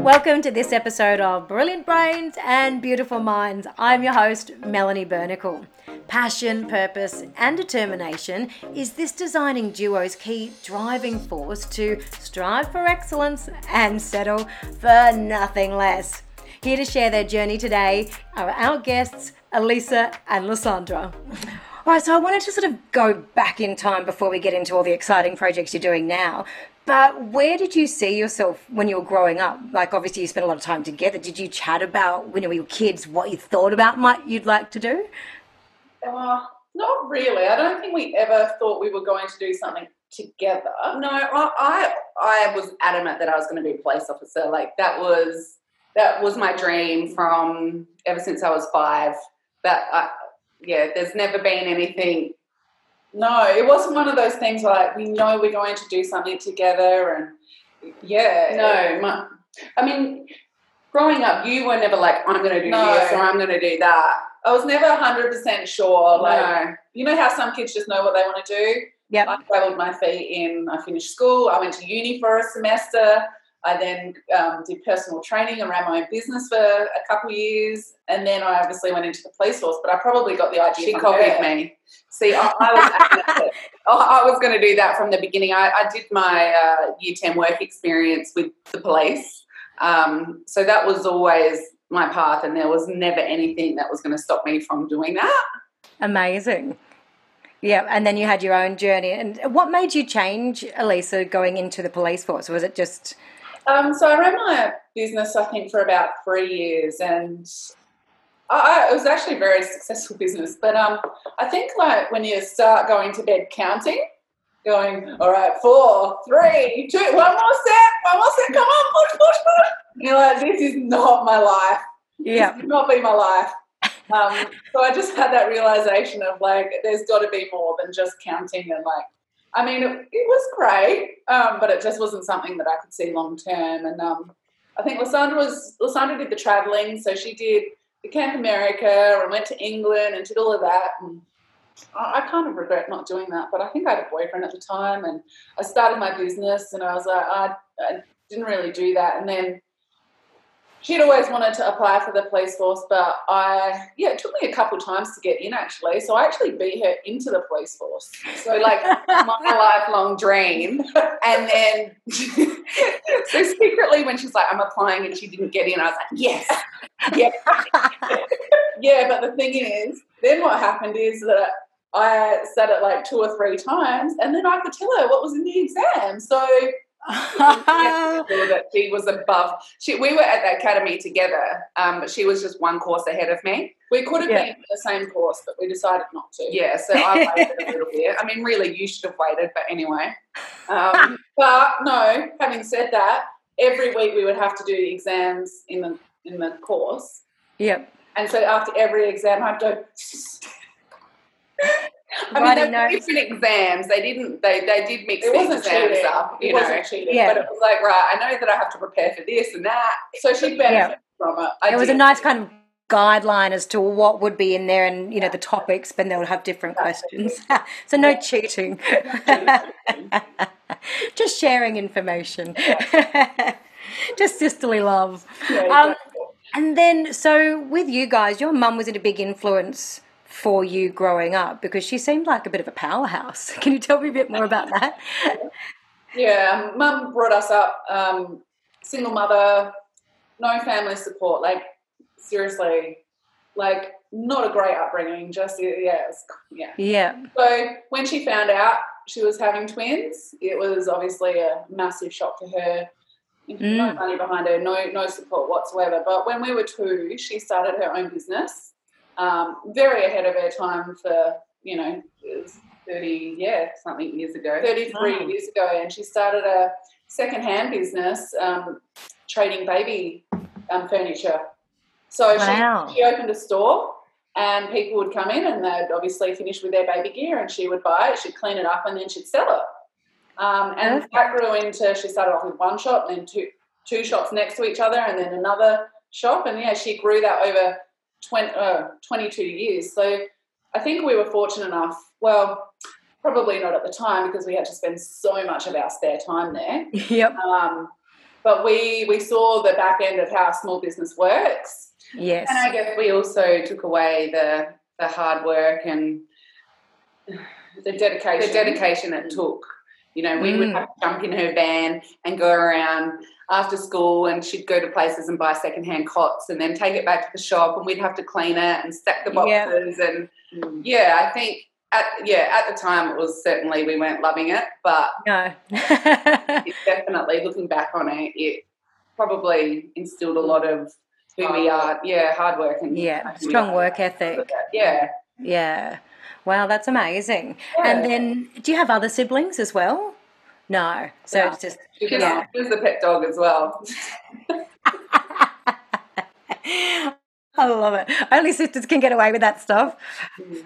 Welcome to this episode of Brilliant Brains and Beautiful Minds. I'm your host, Melanie Bernicle. Passion, purpose, and determination is this designing duo's key driving force to strive for excellence and settle for nothing less. Here to share their journey today are our guests, Alisa and Lysandra. All right, so I wanted to sort of go back in time before we get into all the exciting projects you're doing now. But where did you see yourself when you were growing up? Like, obviously, you spent a lot of time together. Did you chat about when you were kids what you thought about what you'd like to do? Uh, not really. I don't think we ever thought we were going to do something together. No, I, I, I was adamant that I was going to be a police officer. Like that was that was my dream from ever since I was five. That I, yeah, there's never been anything no, it wasn't one of those things like we know we're going to do something together and yeah. No, my, I mean, growing up, you were never like, I'm going to do no. this or I'm going to do that. I was never 100% sure. Like, no. you know how some kids just know what they want to do? Yeah. I travelled my feet in, I finished school, I went to uni for a semester. I then um, did personal training and ran my own business for a couple of years, and then I obviously went into the police force. But I probably got the idea. She copied her. me. See, I, I was I was going to do that from the beginning. I, I did my uh, year ten work experience with the police, um, so that was always my path, and there was never anything that was going to stop me from doing that. Amazing. Yeah, and then you had your own journey. And what made you change, Alisa, going into the police force? Was it just um, so I ran my business, I think, for about three years, and I, it was actually a very successful business. But um, I think like when you start going to bed counting, going, all right, four, three, two, one more set, one more set, come on, push, push, push. And you're like, this is not my life. Yeah, this not be my life. Um, so I just had that realization of like, there's got to be more than just counting and like I mean, it, it was great, um, but it just wasn't something that I could see long term. And um, I think Lysandra was did the travelling, so she did the Camp America and went to England and did all of that. And I, I kind of regret not doing that, but I think I had a boyfriend at the time, and I started my business, and I was like, I, I didn't really do that, and then she'd always wanted to apply for the police force, but I, yeah, it took me a couple times to get in actually. So I actually beat her into the police force. So, like, my lifelong dream. And then, so secretly, when she's like, I'm applying and she didn't get in, I was like, yes, yeah. yeah, but the thing is, then what happened is that I said it like two or three times, and then I could tell her what was in the exam. So that she was above. She, we were at the academy together, um, but she was just one course ahead of me. We could have yeah. been the same course, but we decided not to. Yeah, so I waited a little bit. I mean, really, you should have waited, but anyway. Um, but no, having said that, every week we would have to do exams in the in the course. Yep. And so after every exam, I'd go. I mean, they different exams. They didn't. They they did mix it the exams cheating. up. You it know, wasn't cheating. Yeah. But it was like, right, I know that I have to prepare for this and that. So she benefited yeah. from it. I it was a nice kind of guideline as to what would be in there and you know the topics but they would have different questions so no cheating just sharing information just sisterly love um, and then so with you guys your mum was in a big influence for you growing up? Because she seemed like a bit of a powerhouse. Can you tell me a bit more about that? Yeah, mum brought us up, um, single mother, no family support. Like, seriously, like, not a great upbringing. Just, yeah, yeah. Yeah. So when she found out she was having twins, it was obviously a massive shock to her. Mm. No money behind her, no no support whatsoever. But when we were two, she started her own business um, very ahead of her time for, you know, 30, yeah, something years ago, 33 oh. years ago. And she started a second-hand business um, trading baby um, furniture. So wow. she, she opened a store and people would come in and they'd obviously finish with their baby gear and she would buy it, she'd clean it up and then she'd sell it. Um, and that grew into, she started off with one shop and then two, two shops next to each other and then another shop. And yeah, she grew that over 20, uh, 22 years. So I think we were fortunate enough. Well, probably not at the time because we had to spend so much of our spare time there. Yep. Um, but we we saw the back end of how small business works, Yes. And I guess we also took away the the hard work and the dedication. the dedication it took. You know, we would Mm. have to jump in her van and go around after school, and she'd go to places and buy secondhand cots, and then take it back to the shop, and we'd have to clean it and stack the Yeah. boxes. And Mm. yeah, I think at yeah at the time it was certainly we weren't loving it, but no. definitely looking back on it, it probably instilled a lot of who we are. Yeah, hard work and yeah. Strong work ethic. Yeah. Yeah. Wow, that's amazing. Yeah. And then, do you have other siblings as well? No. So No. it's just. She was, Yeah. she was the pet dog as well. I love it. Only sisters can get away with that stuff.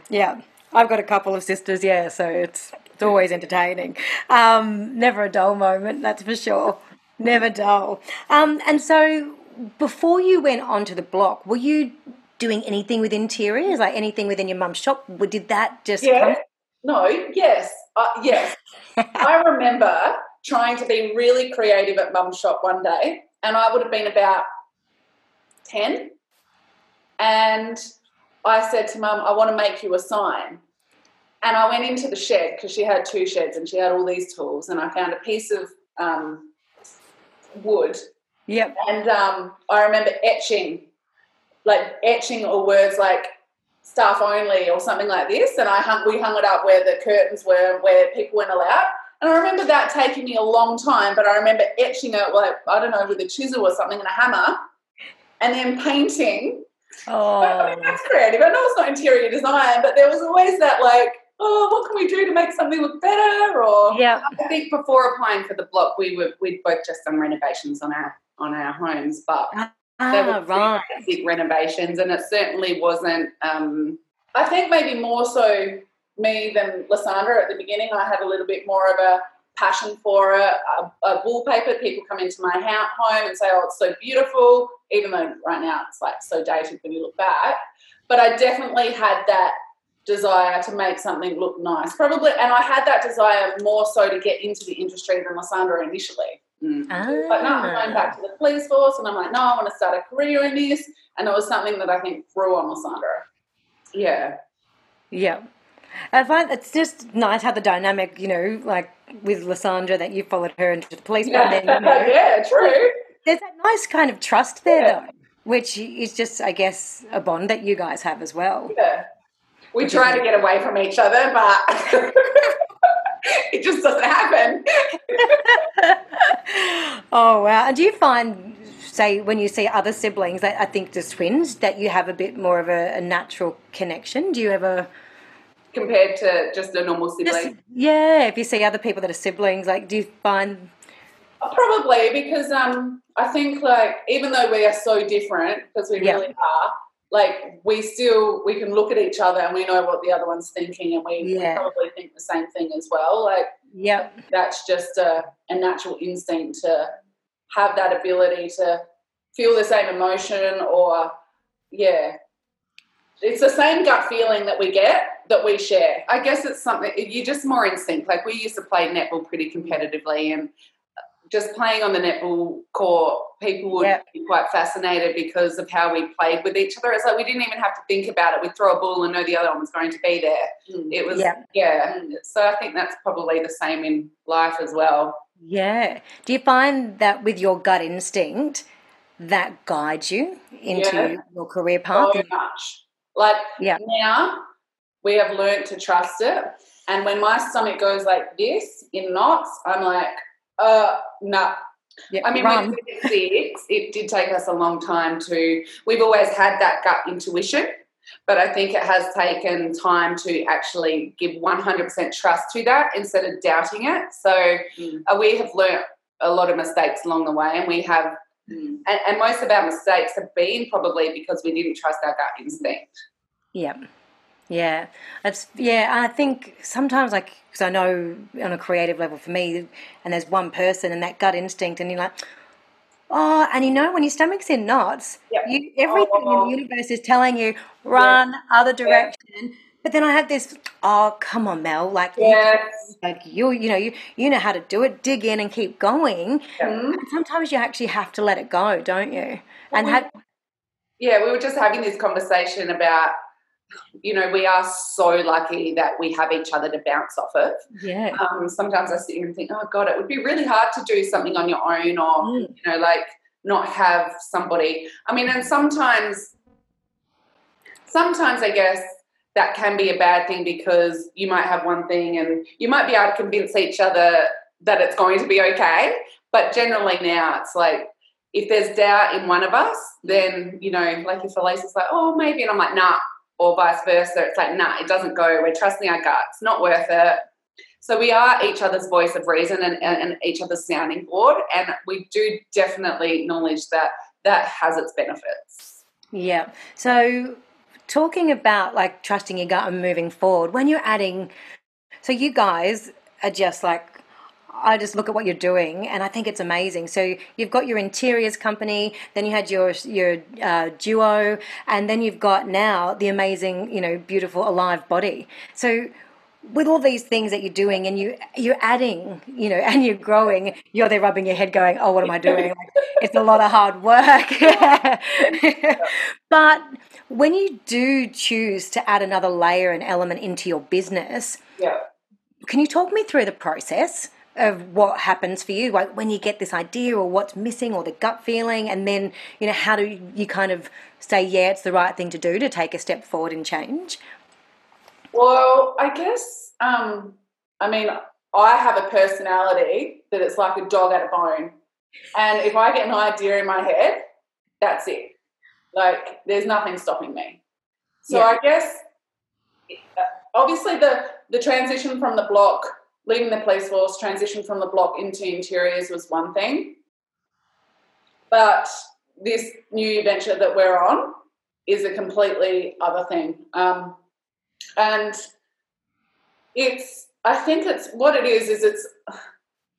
Yeah. I've got a couple of sisters, yeah, so it's it's always entertaining. Um, never a dull moment, that's for sure. Never dull. Um, and so before you went onto the block, were you doing anything with interiors, like anything within your mum's shop? Did that just Yeah. come? No, yes, uh, yes. I remember trying to be really creative at mum's shop one day, and I would have been about 10. And I said to mum, I want to make you a sign. And I went into the shed because she had two sheds and she had all these tools. And I found a piece of um, wood Yep. and um, I remember etching, like etching or words like staff only or something like this. And I hung, we hung it up where the curtains were, where people weren't allowed. And I remember that taking me a long time, but I remember etching it like, I don't know, with a chisel or something and a hammer, and then painting. I Oh, mean, that's oh. creative. I know it's not interior design, but there was always that like, oh, what can we do to make something look better? Or yeah. I think before applying for the block, we were we'd both just done renovations on our on our homes, but they Ah, were right. big renovations, and it certainly wasn't. Um, I think maybe more so me than Lysandra at the beginning. I had a little bit more of a passion for it. A, a wallpaper, people come into my house, home and say, "Oh, it's so beautiful," even though right now it's like so dated when you look back. But I definitely had that desire to make something look nice, probably, and I had that desire more so to get into the industry than Lysandra initially. Mm. But no, I'm going Ah. back to the police force, and I'm like, no, I want to start a career in this, and it was something that I think grew on Lysandra. yeah, Yeah. I find it's just nice how the dynamic, you know, like with Lysandra that you followed her into the police, but then, you know, yeah, true. there's that nice kind of trust there, Yeah. though, which is just, I guess, a bond that you guys have as well. Yeah. we try to get away from each other, but it just doesn't happen. oh, wow. And do you find, say, when you see other siblings, that I think just twins, that you have a bit more of a, a natural connection? Do you ever, Compared to just a normal just, sibling. yeah, if you see other people that are siblings, like, do you find, Probably because um, I think like even though we are so different, because we Yeah. really are, like we still we can look at each other and we know what the other one's thinking, and we, Yeah. probably think the same thing as well. Like yeah, that's just a, a natural instinct to have that ability to feel the same emotion or yeah it's the same gut feeling that we get that we share I guess it's something you're just more in sync. Like we used to play netball pretty competitively, and just playing on the netball court, people would Yeah. be quite fascinated because of how we played with each other. It's like we didn't even have to think about it. We'd throw a ball and know the other one was going to be there. Mm. It was Yeah. yeah. Mm. So I think that's probably the same in life as well. yeah. Do you find that with your gut instinct, that guides you into Yeah. your career path? so much like Yeah. now we have learned to trust it and when my stomach goes like this in knots i'm like uh nah Yeah, I mean, run. when six, it did take us a long time to. We've always had that gut intuition, but I think it has taken time to actually give 100% trust to that instead of doubting it. So Mm. uh, we have learnt a lot of mistakes along the way, and we have, Mm. and, and most of our mistakes have been probably because we didn't trust our gut instinct. Yeah. Yeah. It's yeah, I think sometimes like because I know on a creative level for me and there's one person and that gut instinct and you're like oh and you know when your stomach's in knots Yep. you everything Oh. in the oh. universe is telling you run other direction But then I have this, oh come on, Mel, like Yes. you, like you, you know, you you know how to do it. Dig in and keep going. And sometimes you actually have to let it go, don't you? And we- have, Yeah, we were just having this conversation about, you know, we are so lucky that we have each other to bounce off of. yeah, Um, sometimes I sit here and think, oh God, it would be really hard to do something on your own or, Mm. you know, like not have somebody. I mean, and sometimes, sometimes I guess that can be a bad thing because you might have one thing and you might be able to convince each other that it's going to be okay. But generally now it's like, if there's doubt in one of us, then, you know, like if Elise is like, oh, maybe, and I'm like, nah, or vice versa, it's like, nah, it doesn't go. We're trusting our guts, not worth it. So we are each other's voice of reason and, and, and each other's sounding board. And we do definitely acknowledge that that has its benefits. yeah. So talking about like trusting your gut and moving forward, when you're adding, so you guys are just like. I just look at what you're doing, and I think it's amazing. So you've got your interiors company, then you had your your uh, duo, and then you've got now the amazing, you know, beautiful alive body. So with all these things that you're doing and you you're adding you know and you're growing you're there rubbing your head going oh what am i doing like, it's a lot of hard work but when you do choose to add another layer and element into your business Yeah. can you talk me through the process of what happens for you like when you get this idea or what's missing or the gut feeling and then you know how do you kind of say yeah it's the right thing to do to take a step forward and change Well, I guess, um, I mean, I have a personality that it's like a dog at a bone. And if I get an idea in my head, that's it. Like, there's nothing stopping me. So Yeah. I guess, obviously, the, the transition from the block, leaving the police force, transition from the block into interiors was one thing. But this new venture that we're on is a completely other thing. Um, and it's i think it's what it is is it's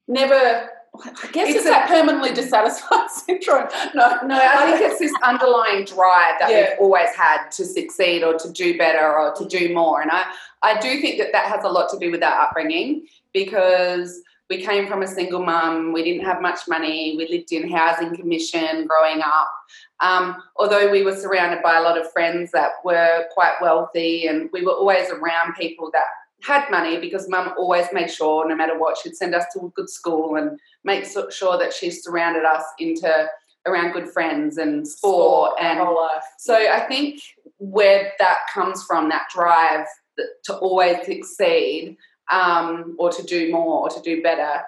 never i guess It's it's, that permanently dissatisfied syndrome no No, I think it's this underlying drive that Yeah. we've always had to succeed or to do better or to do more. And I, I do think that that has a lot to do with our upbringing because we came from a single mum, we didn't have much money, we lived in housing commission growing up. Um, although we were surrounded by a lot of friends that were quite wealthy, and we were always around people that had money because mum always made sure, no matter what, she'd send us to a good school and make so- sure that she surrounded us into around good friends and sport and whole life so I think where that comes from, that drive to always succeed um, or to do more or to do better,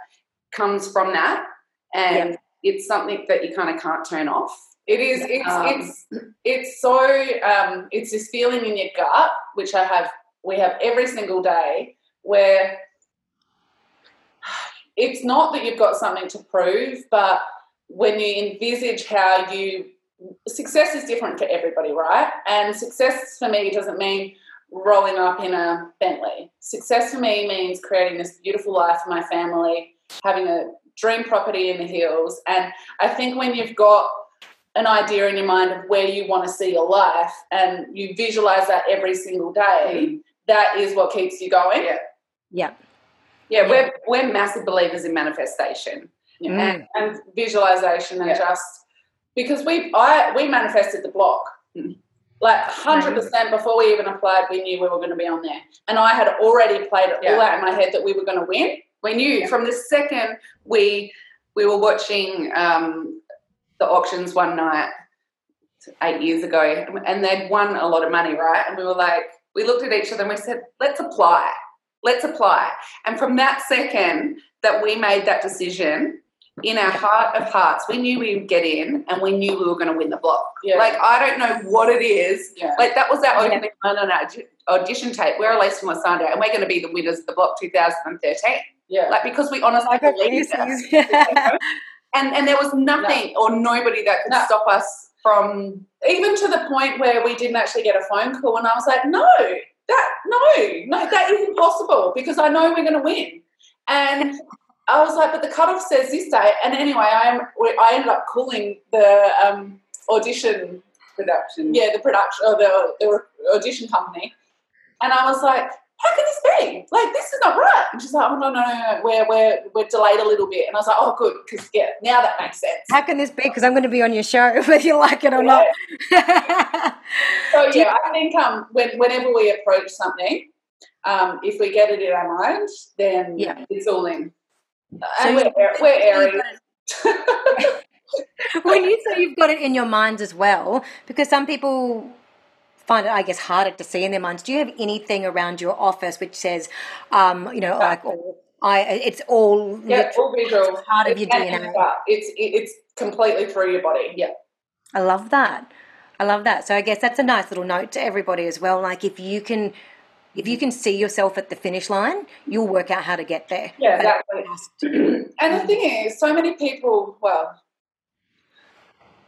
comes from that. And it's something that you kind of can't turn off. It is. It's Um, it's it's so. Um, it's this feeling in your gut, which I have. We have every single day, where it's not that you've got something to prove, but when you envisage how you success is different for everybody, right? And success for me doesn't mean rolling up in a Bentley. Success for me means creating this beautiful life for my family, having a dream property in the hills. And I think when you've got an idea in your mind of where you want to see your life and you visualize that every single day, mm. that is what keeps you going. Yeah. yeah Yeah, we're, we're massive believers in manifestation. Mm. And, and visualization and Yeah. just because we I we manifested the block. Mm. Like hundred percent before we even applied, we knew we were going to be on there, and I had already played it all out in my head that we were going to win. We knew from the second we we were watching um, the auctions one night eight years ago, and they'd won a lot of money, right? And we were like, we looked at each other and we said, "Let's apply, let's apply." And from that second that we made that decision, in our heart of hearts, we knew we would get in, and we knew we were going to win the block. Yeah. Like I don't know what it is, Yeah. like that was our Yeah. opening line on our audition tape. We're Elise from Sunday, and we're going to be the winners of the block 2013. yeah. Like because we honestly believed and and there was nothing or nobody that could No. stop us from. even to the point where we didn't actually get a phone call, and I was like, no, that no, no, that is impossible because I know we're going to win. And I was like, but the cutoff says this day. And anyway, I am. I ended up calling the um, audition Production. yeah, the production or the, the audition company. And I was like, how can this be? Like, this is not right. And she's like, oh, no, no, no, no. We're, we're, we're delayed a little bit. And I was like, oh, good, because, yeah, now that makes sense. How can this be? Because I'm going to be on your show, whether you like it or not. so, yeah, I think um, when, whenever we approach something, um, if we get it in our mind, then Yeah. it's all in. So And we're, we're airy. when you say you've got it in your minds as well, because some people find it, I guess, harder to see in their minds. Do you have anything around your office which says, um, you know, like, all, I, it's all yeah, all visual. part of your DNA. It's, it's completely through your body. Yeah. I love that. I love that. So I guess that's a nice little note to everybody as well. Like if you can, if you can see yourself at the finish line, you'll work out how to get there. Yeah, exactly. And the thing is, so many people, well,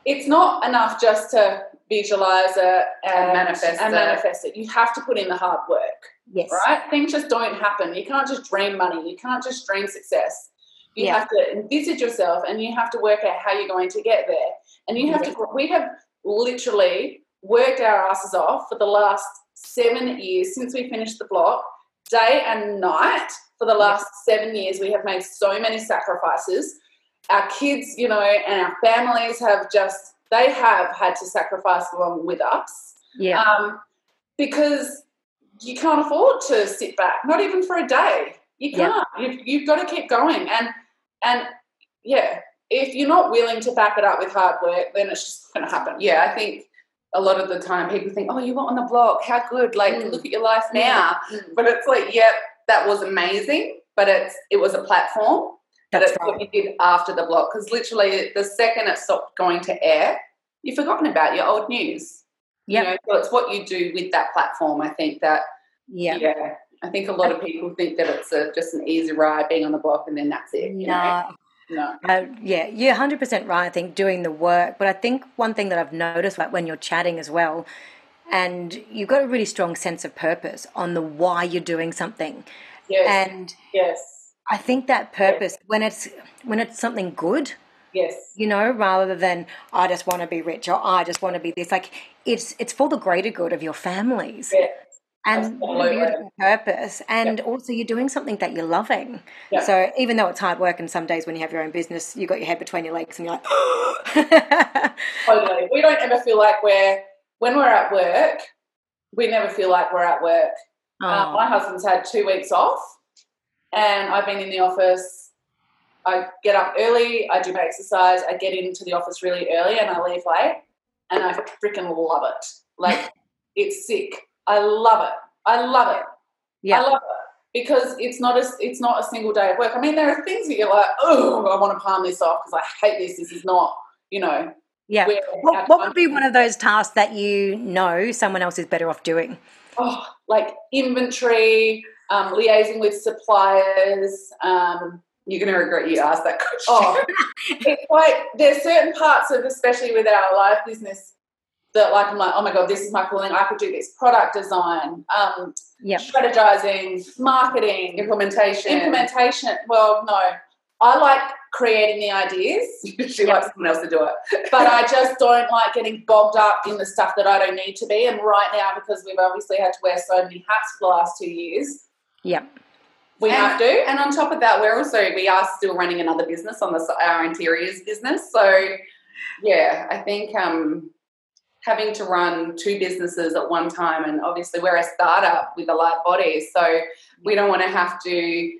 it's not enough just to visualize it and, And manifest and it. manifest it. You have to put in the hard work, Yes. right? Things just don't happen. You can't just dream money. You can't just dream success. You Yeah. have to envisage yourself, and you have to work out how you're going to get there. And you have to. We have literally worked our asses off for the last seven years since we finished the block, day and night. For the last seven years, we have made so many sacrifices. Our kids, you know, and our families have just, they have had to sacrifice along with us Yeah. um, because you can't afford to sit back, not even for a day. You can't. You've you've got to keep going. And, and yeah, if you're not willing to back it up with hard work, then it's just going to happen. Yeah, I think a lot of the time people think, oh, you were on the block. How good. Like, Mm. look at your life now. Mm. But it's like, yep, that was amazing. But it's it was a platform. That's right. what you did after the block. Because literally, the second it stopped going to air, you've forgotten about your old news. Yep. You know, so it's what you do with that platform. I think that, Yeah. yeah, I think a lot of people think that it's a, just an easy ride being on the block and then that's it. You know? No. No. Uh, yeah, you're 100% right, I think, doing the work. But I think one thing that I've noticed, like when you're chatting as well, and you've got a really strong sense of purpose on the why you're doing something. Yes. And yes. I think that purpose, when it's when it's something good, Yes. you know, rather than I just want to be rich or I just want to be this, like it's it's for the greater good of your families Yeah. and beautiful purpose. And also, you're doing something that you're loving. So even though it's hard work, and some days when you have your own business, you got your head between your legs and you're like, Totally. We don't ever feel like we're when we're at work. We never feel like we're at work. Um, oh, my husband's had two weeks off, and I've been in the office. I get up early, I do my exercise, I get into the office really early, and I leave late, and I freaking love it. Like it's sick. I love it. I love it. Yeah. I love it because it's not a it's not a single day of work. I mean, there are things that you're like, oh, I want to palm this off because I hate this. This is not, you know. yeah. What, what would be one of those tasks that you know someone else is better off doing? oh, like inventory, um, liaising with suppliers. Um, You're going to regret you asked that question. oh, it's like there's certain parts of, especially with our live business, that like I'm like, oh my god, this is my calling. I could do this product design, um, Yep. strategizing, marketing, Implementation. implementation. Well, no, I like creating the ideas, she likes someone else to do it. but I just don't like getting bogged up in the stuff that I don't need to be. And right now, because we've obviously had to wear so many hats for the last two years, Yep. we And- have to. And on top of that, we're also we are still running another business on the our interiors business. So yeah, I think um, having to run two businesses at one time, and obviously we're a startup with Alive Body, so we don't want to have to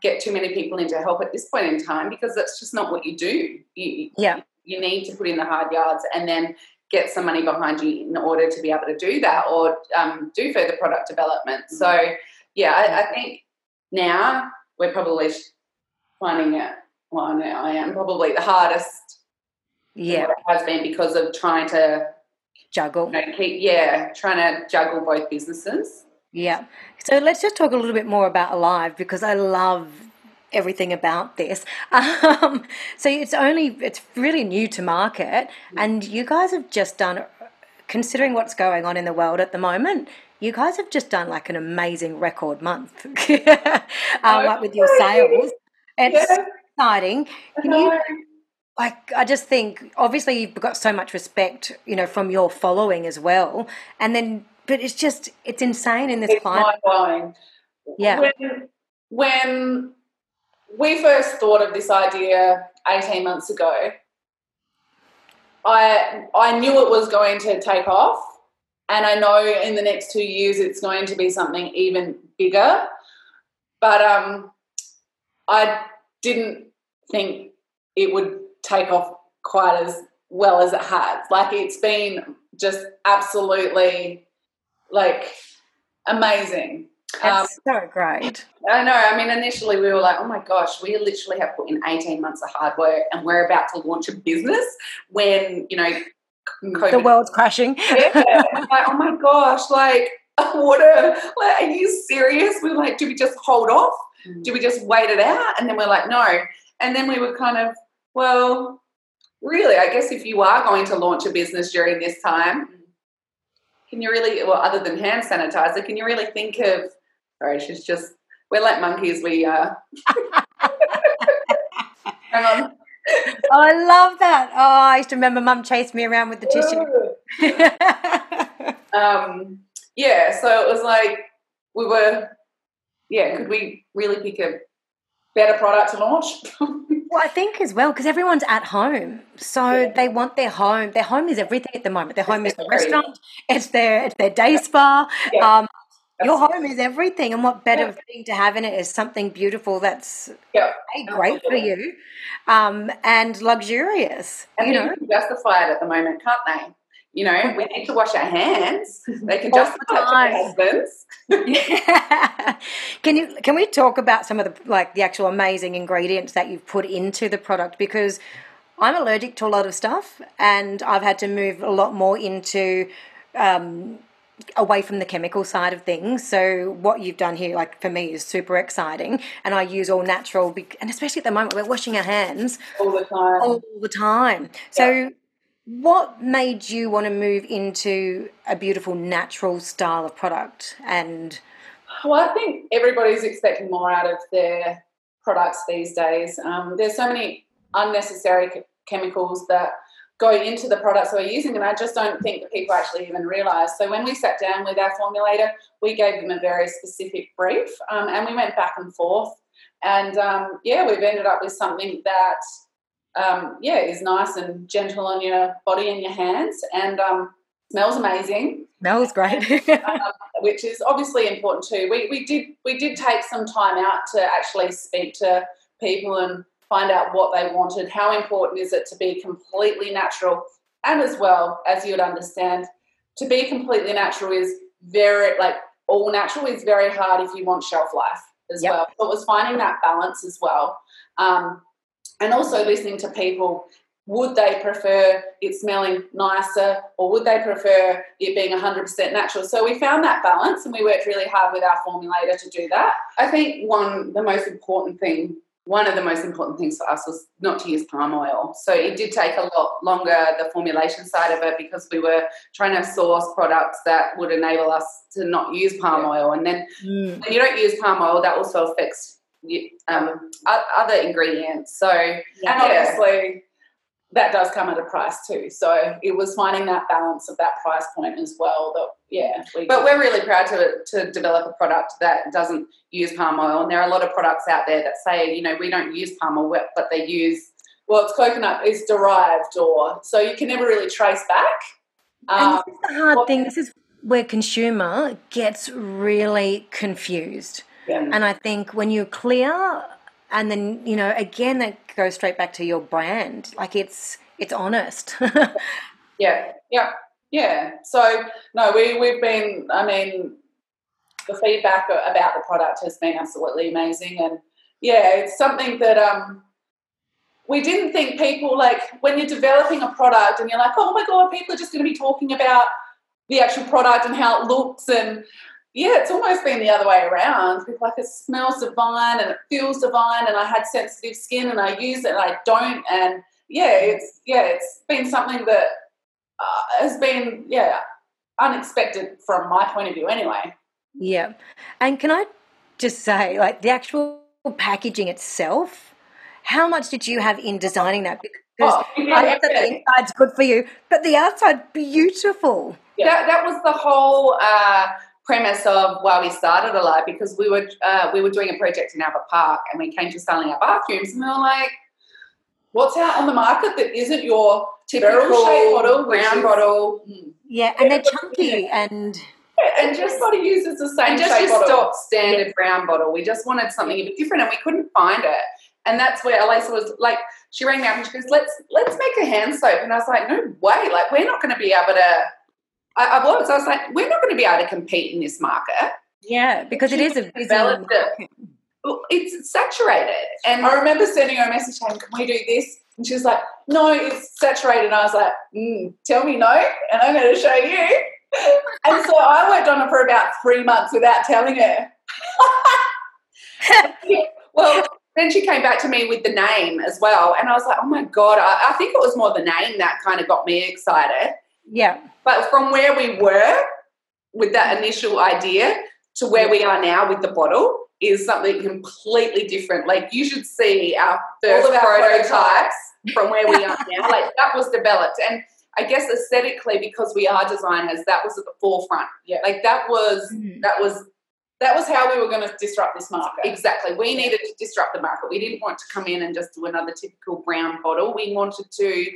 get too many people in to help at this point in time because that's just not what you do. You, Yeah. you need to put in the hard yards and then get some money behind you in order to be able to do that or um, do further product development. So, yeah, I, I think now we're probably finding it. Well, now I am probably the hardest Yeah. it has been because of trying to Juggle. you know, keep, yeah, trying to juggle both businesses. Yeah. So let's just talk a little bit more about Alive because I love everything about this. Um, so it's only it's really new to market, and you guys have just done, considering what's going on in the world at the moment. You guys have just done like an amazing record month, um, like with your sales. It's Yeah. exciting. Can you like I just think obviously you've got so much respect, you know, from your following as well. And then but it's just it's insane in this it's climate. mind blowing. Yeah. When, when we first thought of this idea 18 months ago, I I knew it was going to take off, and I know in the next two years it's going to be something even bigger. But um, I didn't think it would take off quite as well as it has. Like it's been just absolutely like amazing. That's so great. I know. I mean, initially we were like, oh my gosh, we literally have put in 18 months of hard work and we're about to launch a business when, you know, COVID. The world's crashing. Yeah. Like, oh my gosh, like, what a, like, are you serious? We were like, do we just hold off? Do we just wait it out? And then we're like, no. And then we were kind of, well, really, I guess if you are going to launch a business during this time, can you really, well, other than hand sanitizer, can you really think of, sorry, she's just, we're like monkeys, we, uh, hang on. Oh, I love that. Oh, I used to remember mum chased me around with the tissue. um, yeah, so it was like, we were, yeah, could we really pick a better product to launch? Well, I think as well because everyone's at home, so Yeah. they want their home. Their home is everything at the moment. Their home is the restaurant. It's their it's their day spa. Yeah. Um, your home is everything, and what better Yeah. thing to have in it is something beautiful that's Yeah. A, great for you, um, and luxurious. And you know, can justify it at the moment, can't they? You know, we need to wash our hands. They can the justify their husbands. can you can we talk about some of the like the actual amazing ingredients that you've put into the product because I'm allergic to a lot of stuff and I've had to move a lot more into um, away from the chemical side of things. So what you've done here, like for me, is super exciting, and I use all natural. And especially at the moment, we're washing our hands all the time. all the time. So, what made you want to move into a beautiful natural style of product? And Well, I think everybody's expecting more out of their products these days. Um, there's so many unnecessary chemicals that go into the products we're using, and I just don't think that people actually even realise. So when we sat down with our formulator, we gave them a very specific brief, um, and we went back and forth. And um, yeah, we've ended up with something that um, yeah is nice and gentle on your body and your hands, and um, smells amazing smells great. um, which is obviously important too. We, we did we did take some time out to actually speak to people and find out what they wanted. How important is it to be completely natural, and as well as you would understand, to be completely natural is very like all natural is very hard if you want shelf life as Yep. well. So it was finding that balance as well, um, and also listening to people would they prefer it smelling nicer or would they prefer it being 100% natural? So we found that balance and we worked really hard with our formulator to do that. I think one, the most important thing, one of the most important things for us was not to use palm oil. So it did take a lot longer, the formulation side of it, because we were trying to source products that would enable us to not use palm Yeah. oil. And then Mm. when you don't use palm oil, that also affects um, other ingredients. So And obviously, that does come at a price too. So it was finding that balance of that price point as well. That yeah, we But we're really proud to, to develop a product that doesn't use palm oil. And there are a lot of products out there that say, you know, we don't use palm oil, but they use. well, it's coconut is derived, or so you can never really trace back. And Um, this is the hard thing. This is where consumer gets really confused. yeah. And I think when you're clear, and then you know, again, that goes straight back to your brand. Like it's it's honest. Yeah, yeah, yeah. So no, we we've been. I mean, the feedback about the product has been absolutely amazing, and yeah, it's something that um we didn't think people like when you're developing a product and you're like, oh my god, people are just going to be talking about the actual product and how it looks and yeah, it's almost been the other way around. People like it smells divine and it feels divine, and I had sensitive skin and I use it and I don't, and yeah, it's yeah, it's been something that uh, has been yeah unexpected from my point of view anyway. yeah. And can I just say, like the actual packaging itself, how much did you have in designing that? Because oh, yeah, I know that the inside's good for you, but the outside beautiful. Yeah. That, that was the whole uh, premise of why we started a Alive because we were uh, we were doing a project in Albert Park and we came to selling our bathrooms and we were like, what's out on the market that isn't your typical bottle, brown bottle? Yeah, and they're chunky and and just everybody uses the same. And just your stock standard yeah. brown bottle. We just wanted something a bit different, and we couldn't find it. And that's where Alisa was like, she rang me up and she goes, "Let's let's make a hand soap." And I was like, "No way! Like we're not going to be able to." I, I, was. I was like, "We're not going to be able to compete in this market." Yeah, because it is a developed. It's saturated, and I remember sending her a message saying, "Can we do this?" And she was like, "No, it's saturated." And I was like, mm, "Tell me no, and I'm going to show you." and so I worked on it for about three months without telling her. well, then she came back to me with the name as well. And I was like, oh my God, I, I think it was more the name that kind of got me excited. Yeah. But from where we were with that initial idea to where we are now with the bottle is something completely different. Like you should see our first our prototypes, prototypes from where we are now. Like that was developed. And I guess aesthetically, because we are designers, that was at the forefront. Yeah. Like that was mm. that was that was how we were going to disrupt this market. Exactly. We needed to disrupt the market. We didn't want to come in and just do another typical brown bottle. We wanted to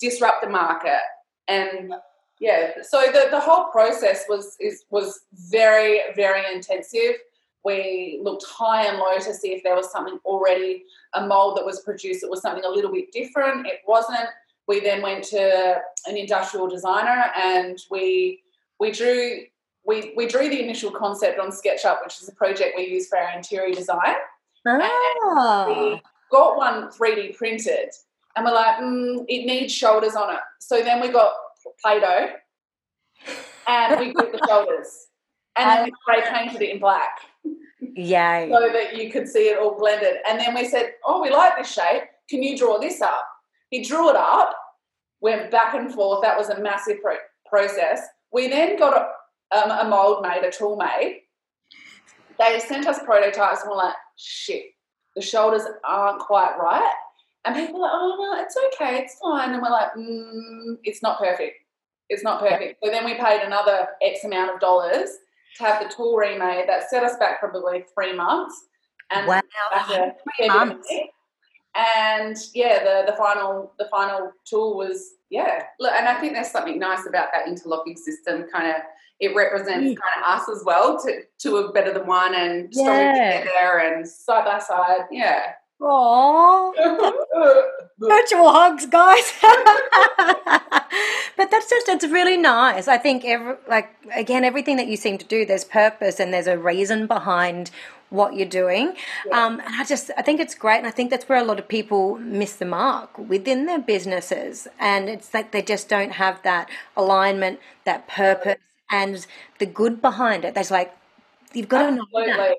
disrupt the market. And yeah, so the, the whole process was is was very, very intensive. We looked high and low to see if there was something already, a mold that was produced that was something a little bit different. It wasn't we then went to an industrial designer and we we drew we, we drew the initial concept on SketchUp, which is a project we use for our interior design. Oh. we got one 3D printed, and we're like, mm, it needs shoulders on it. So then we got Play-Doh, and we put the shoulders, and then we spray painted it in black. Yay! So that you could see it all blended. And then we said, oh, we like this shape. Can you draw this up? He drew it up, went back and forth. That was a massive pro- process. We then got a, um, a mold made, a tool made. They sent us prototypes and we're like, shit, the shoulders aren't quite right. And people are like, oh, no, it's okay, it's fine. And we're like, mm, it's not perfect. It's not perfect. So then we paid another X amount of dollars to have the tool remade. That set us back probably three months. And wow, three months and yeah, the the final the final tool was yeah. Look, and I think there's something nice about that interlocking system. Kind of it represents mm. kind of us as well. To two are better than one, and yeah. together and side by side. Yeah. Aww. Virtual hugs, guys. but that's just, it's really nice. I think, every, like, again, everything that you seem to do, there's purpose and there's a reason behind what you're doing. Yeah. Um, and I just, I think it's great. And I think that's where a lot of people miss the mark within their businesses. And it's like they just don't have that alignment, that purpose, and the good behind it. There's like, you've got Absolutely. to know that.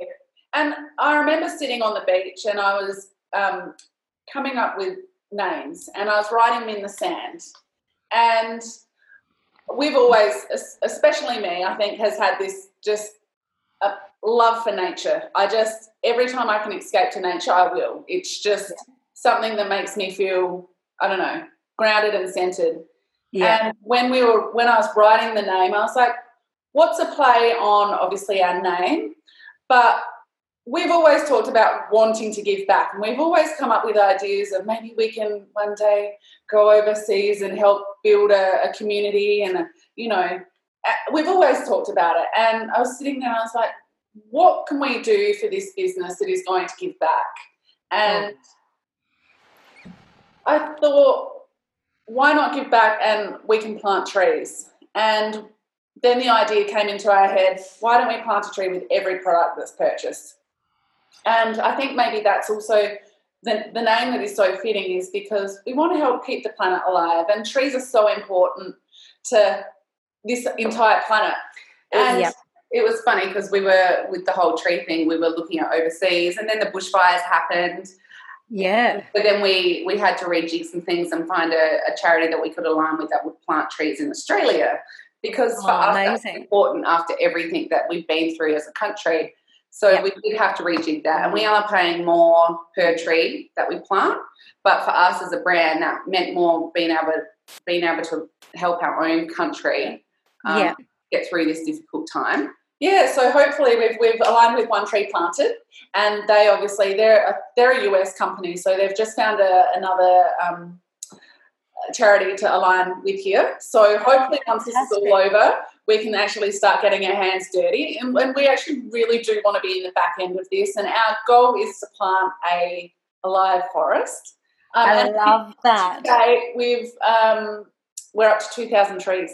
And I remember sitting on the beach and I was um, coming up with names and I was writing them in the sand. And we've always, especially me, I think, has had this just a love for nature. I just, every time I can escape to nature, I will. It's just something that makes me feel, I don't know, grounded and centered. Yeah. And when we were, when I was writing the name, I was like, what's a play on obviously our name, but we've always talked about wanting to give back and we've always come up with ideas of maybe we can one day go overseas and help build a, a community and a, you know we've always talked about it. And i was sitting there and i was like what can we do for this business that is going to give back? And mm. i thought why not give back and we can plant trees? And then the idea came into our head why don't we plant a tree with every product that's purchased and I think maybe that's also the, the name that is so fitting is because we want to help keep the planet alive, and trees are so important to this entire planet. Uh, and yep. it was funny because we were with the whole tree thing, we were looking at overseas, and then the bushfires happened. Yeah. But then we we had to rejig some things and find a, a, charity that we could align with that would plant trees in Australia because for oh, us amazing. that's important after everything that we've been through as a country So Yep. we did have to rejig that, and we are paying more per tree that we plant. But for us as a brand, that meant more being able being able to help our own country um, Yeah. get through this difficult time. Yeah, so hopefully we've, we've aligned with One Tree Planted, and they obviously they're a, they're a US company, so they've just found a, another um, charity to align with here. So hopefully once this is all over, we can actually start getting our hands dirty, and, and we actually really do want to be in the back end of this. And our goal is to plant a, a live forest. Um, I love that. today we've um, we're up to two thousand trees.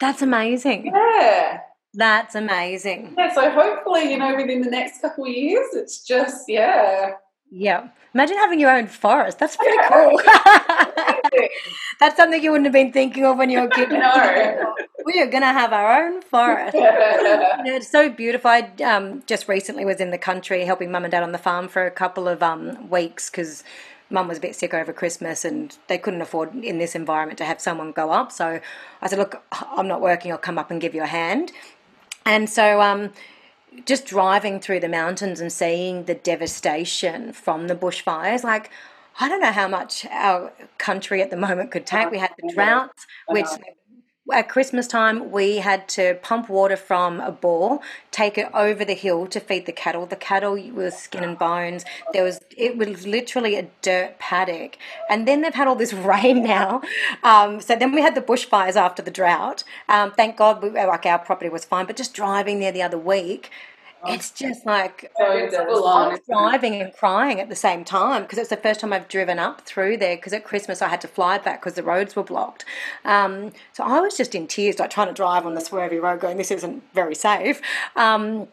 That's amazing. Yeah. That's amazing. Yeah, so hopefully, you know, within the next couple of years, it's just, yeah. Yeah. Imagine having your own forest. That's pretty cool. That's something you wouldn't have been thinking of when you were a kid. No. We are going to have our own forest. yeah. You know, it's so beautiful. I um, just recently was in the country helping mum and dad on the farm for a couple of um, weeks because mum was a bit sick over Christmas and they couldn't afford in this environment to have someone go up. So I said, Look, I'm not working, I'll come up and give you a hand. And so um, just driving through the mountains and seeing the devastation from the bushfires, like, I don't know how much our country at the moment could take. We had the droughts, which at Christmas time we had to pump water from a bore, take it over the hill to feed the cattle. The cattle were skin and bones. There was it was literally a dirt paddock, and then they've had all this rain now. Um, so then we had the bushfires after the drought. Um, thank God, we, like our property was fine. But just driving there the other week. It's just like So It's devastating. full on. I was driving and crying at the same time because it's the first time I've driven up through there. Because at Christmas I had to fly back because the roads were blocked. Um, so I was just in tears, like trying to drive on the swervy road, going, "This isn't very safe." Um,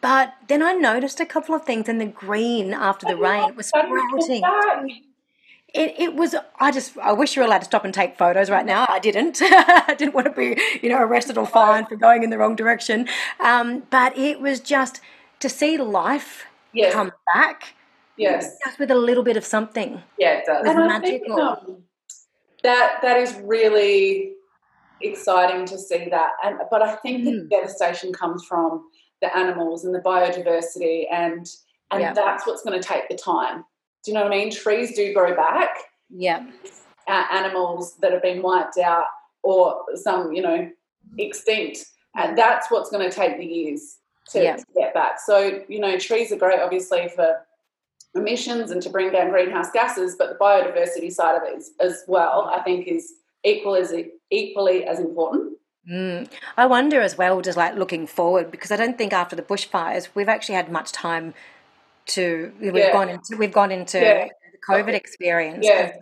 but then I noticed a couple of things in the green after the rain. It was How do you sprouting. It, it was. I just. I wish you were allowed to stop and take photos right now. I didn't. I didn't want to be, you know, arrested or fined for going in the wrong direction. Um, but it was just to see life Yes. come back Yes. just with a little bit of something. Yeah, it does. was And I think um, that that is really exciting to see that. And but I think the Mm. devastation comes from the animals and the biodiversity and and Yeah. that's what's going to take the time. Do you know what I mean? Trees do grow back. Yeah, uh, animals that have been wiped out or some, you know, extinct. And that's what's going to take the years to, Yeah. to get back. So, you know, trees are great, obviously, for emissions and to bring down greenhouse gases, but the biodiversity side of it is, as well, I think, is equal as equally as important. mm. I wonder as well, just like looking forward, because I don't think after the bushfires we've actually had much time to. We've Yeah. gone into we've gone into Yeah. the COVID experience. Yeah. So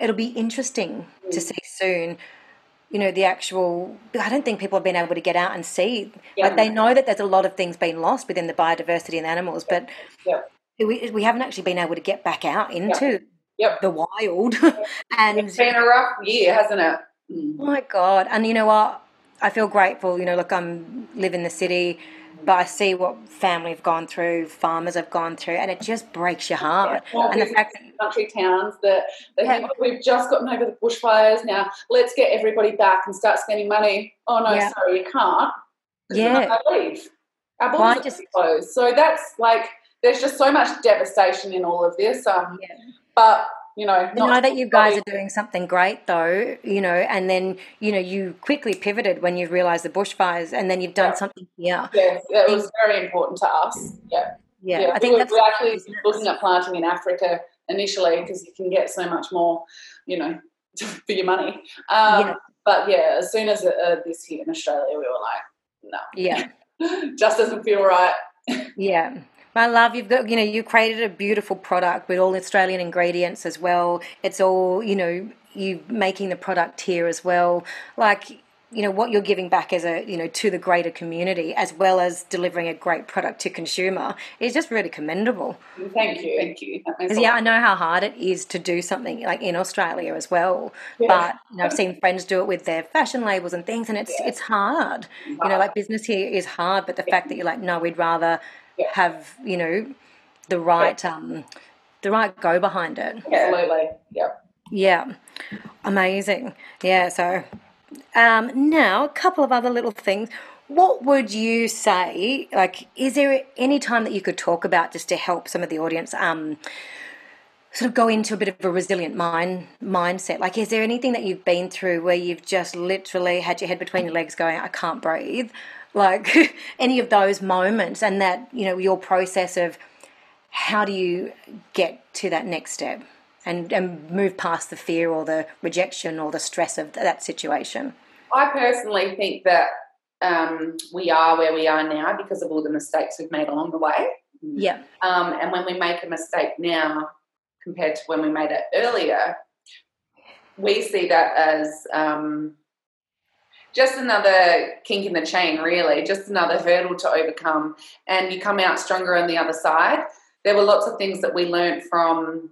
it'll be interesting to Mm. see soon. You know the actual. I don't think people have been able to get out and see. Yeah. Like they know that there's a lot of things being lost within the biodiversity and animals, but Yeah. we we haven't actually been able to get back out into Yep. the wild. and It's been a rough year, hasn't it? Mm. Oh my God. And you know what? I feel grateful. You know, look, I'm live in the city, but I see what family have gone through, farmers have gone through, and it just breaks your heart. Well, And the fact that country towns that they Yeah. think, "Oh, we've just gotten over the bushfires now, let's get everybody back and start spending money. Oh, no, Yeah. sorry, you can't. Yeah. I leave. Our Well, I just- are closed. So that's like, there's just so much devastation in all of this. Um, Yeah. But, you know, I know that you guys are doing something great though, you know, and then, you know, you quickly pivoted when you realised the bushfires and then you've done Yeah. something here. Yeah, it was very important to us. Yeah. Yeah. I we think were, that's we're actually looking at planting in Africa initially because you can get so much more, you know, for your money. Um, Yeah. But yeah, as soon as uh, this hit in Australia, we were like, no, Yeah. just doesn't feel right. Yeah. I love you've got you know you created a beautiful product with all Australian ingredients as well. It's all you know you making the product here as well. Like you know what you're giving back as a you know to the greater community as well as delivering a great product to consumer is just really commendable. Thank you. Thank you. That means 'Cause, a yeah. I know how hard it is to do something like in Australia as well. Yeah. But you know, I've seen friends do it with their fashion labels and things, and it's Yeah. it's hard. You know, like business here is hard, but the fact that you're like, no, we'd rather Yeah. have you know the right um the right go behind it. Absolutely. Yep. Yeah, amazing. Yeah, so um, now a couple of other little things. what would you say? Like, is there any time that you could talk about just to help some of the audience um, sort of go into a bit of a resilient mind mindset? Like, is there anything that you've been through where you've just literally had your head between your legs, going, "I can't breathe"? Like any of those moments, and that you know your process of how do you get to that next step and and move past the fear or the rejection or the stress of that situation. I personally think that um, we are where we are now because of all the mistakes we've made along the way. Yeah. Um, and when we make a mistake now compared to when we made it earlier, we see that as um, just another kink in the chain, really, just another hurdle to overcome. And you come out stronger on the other side. There were lots of things that we learned from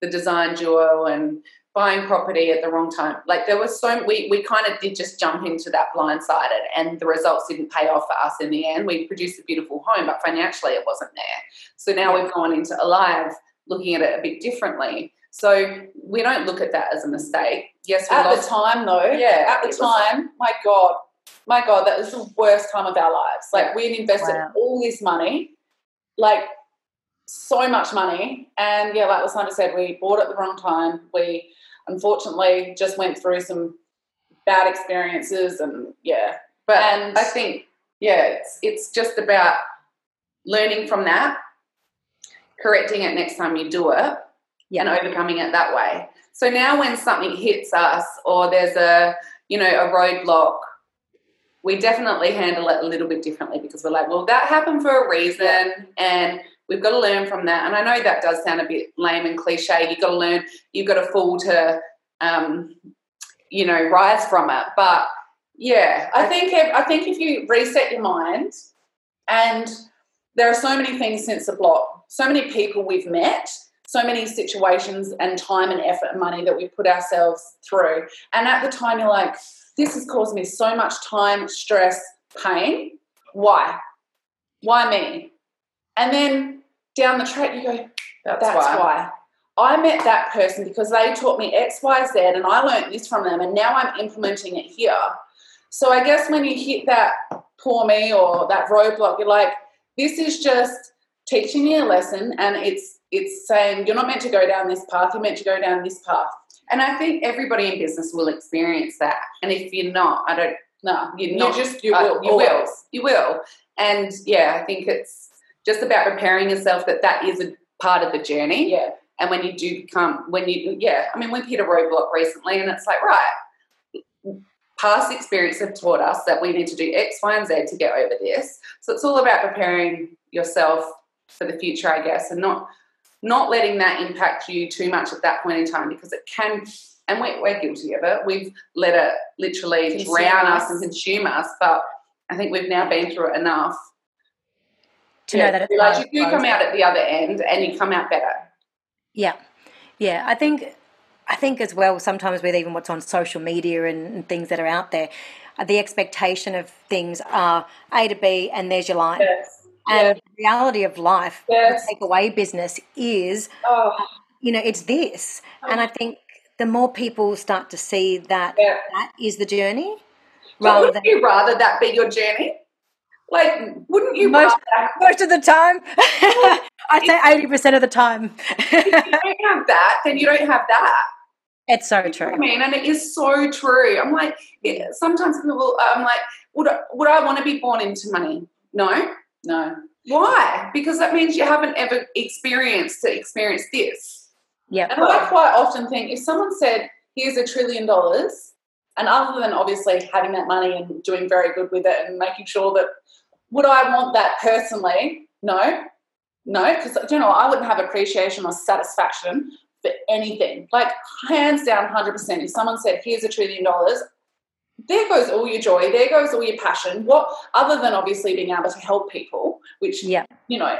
the design duo and buying property at the wrong time. Like there was so we we kind of did just jump into that blindsided, and the results didn't pay off for us in the end. We produced a beautiful home, but financially it wasn't there. So now we've gone into Alive looking at it a bit differently. So we don't look at that as a mistake. Yes, at lost, the time though. Yeah, at the was, time, my God, my God, that was the worst time of our lives. Like yeah. we'd invested wow. all this money, like so much money, and yeah, like Lysandra said, we bought at the wrong time. We unfortunately just went through some bad experiences and yeah. But and I think yeah, it's it's just about learning from that, correcting it next time you do it, yeah. and overcoming it that way. So now when something hits us or there's a you know a roadblock, we definitely handle it a little bit differently because we're like, well, that happened for a reason, and we've got to learn from that. And I know that does sound a bit lame and cliche. You've got to learn, you've got to fall to, um, you know, rise from it. But yeah, I think if, I think if you reset your mind, and there are so many things since the block, so many people we've met, so many situations and time and effort and money that we put ourselves through. And at the time, you're like, this has caused me so much time, stress, pain. Why? Why me? And then down the track, you go, that's, that's why. why. I met that person because they taught me X, Y, Z, and I learned this from them, and now I'm implementing it here. So I guess when you hit that poor me or that roadblock, you're like, this is just teaching me a lesson, and it's it's saying you're not meant to go down this path, you're meant to go down this path. And I think everybody in business will experience that. And if you're not, I don't no, you're not. You just you uh, will. You will. You will. And yeah, I think it's just about preparing yourself that that is a part of the journey. Yeah. And when you do come, when you, yeah, I mean, we've hit a roadblock recently and it's like, right, past experience have taught us that we need to do X, Y, and Z to get over this. So it's all about preparing yourself for the future, I guess, and not not letting that impact you too much at that point in time because it can and we're, we're guilty of it. We've let it literally consume drown us. us and consume us, but I think we've now been through it enough to yeah, know that it's you do come out at the other end and you come out better. Yeah, yeah. I think I think as well. Sometimes with even what's on social media and, and things that are out there, uh, the expectation of things are A to B, and there's your line. Yes. And the reality of life, yes. the takeaway business is, oh. you know, it's this. Oh. And I think the more people start to see that yeah. that is the journey, rather than you rather that be your journey. Like, wouldn't you most, most of the time? I'd say eighty percent of the time. if you don't have that, then you don't have that. It's so true. I mean, and it is so true. I'm like, yeah, sometimes people, I'm like, would I, would I want to be born into money? No, no. Why? Because that means you haven't ever experienced to experience this. Yeah. And I quite often think if someone said, "Here's a trillion dollars," and other than obviously having that money and doing very good with it and making sure that would I want that personally? No, no, because you know I wouldn't have appreciation or satisfaction for anything. Like hands down, hundred percent. If someone said, "Here's a trillion dollars," there goes all your joy. There goes all your passion. What other than obviously being able to help people, which yeah, you know,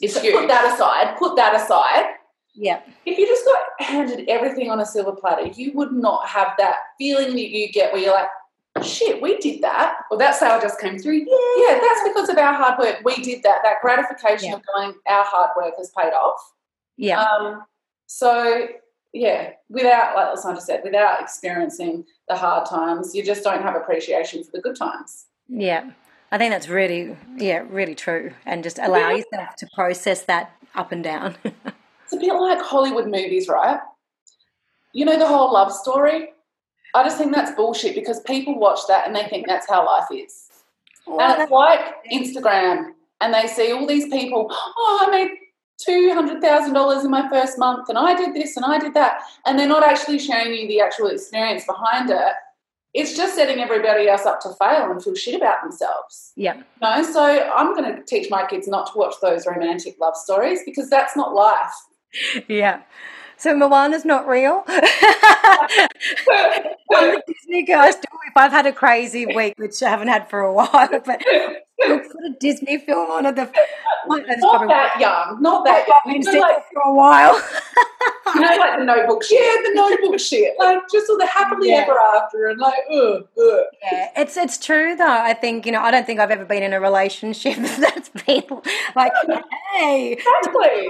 it's huge. Put that aside. Put that aside. Yeah. If you just got handed everything on a silver platter, you would not have that feeling that you get where you're like, shit, we did that. Well, that sale just came through. Yeah, yeah, that's because of our hard work. We did that. That gratification yeah. of going, our hard work has paid off. Yeah. Um, so yeah, without, like Lysandra said, without experiencing the hard times, you just don't have appreciation for the good times. Yeah. I think that's really, yeah, really true. And just allow yeah. yourself to process that up and down. it's a bit like Hollywood movies, right? You know, the whole love story. I just think that's bullshit because people watch that and they think that's how life is. Well, and it's like Instagram, and they see all these people, oh, I made $200,000 in my first month, and I did this and I did that. And they're not actually showing you the actual experience behind it it's just setting everybody else up to fail and feel shit about themselves. Yeah. You know? So I'm going to teach my kids not to watch those romantic love stories because that's not life. Yeah. So Moana's not real. I'm a Disney girl. if I've had a crazy week, which I haven't had for a while, but put a Disney film on at the. Not that young. Not that young. Been like, for a while. you know, like the Notebook shit. Yeah, the Notebook shit. Like just all the happily yeah. ever after, and like, ugh, ugh. Yeah, it's it's true though. I think you know, I don't think I've ever been in a relationship that's been like, hey, exactly.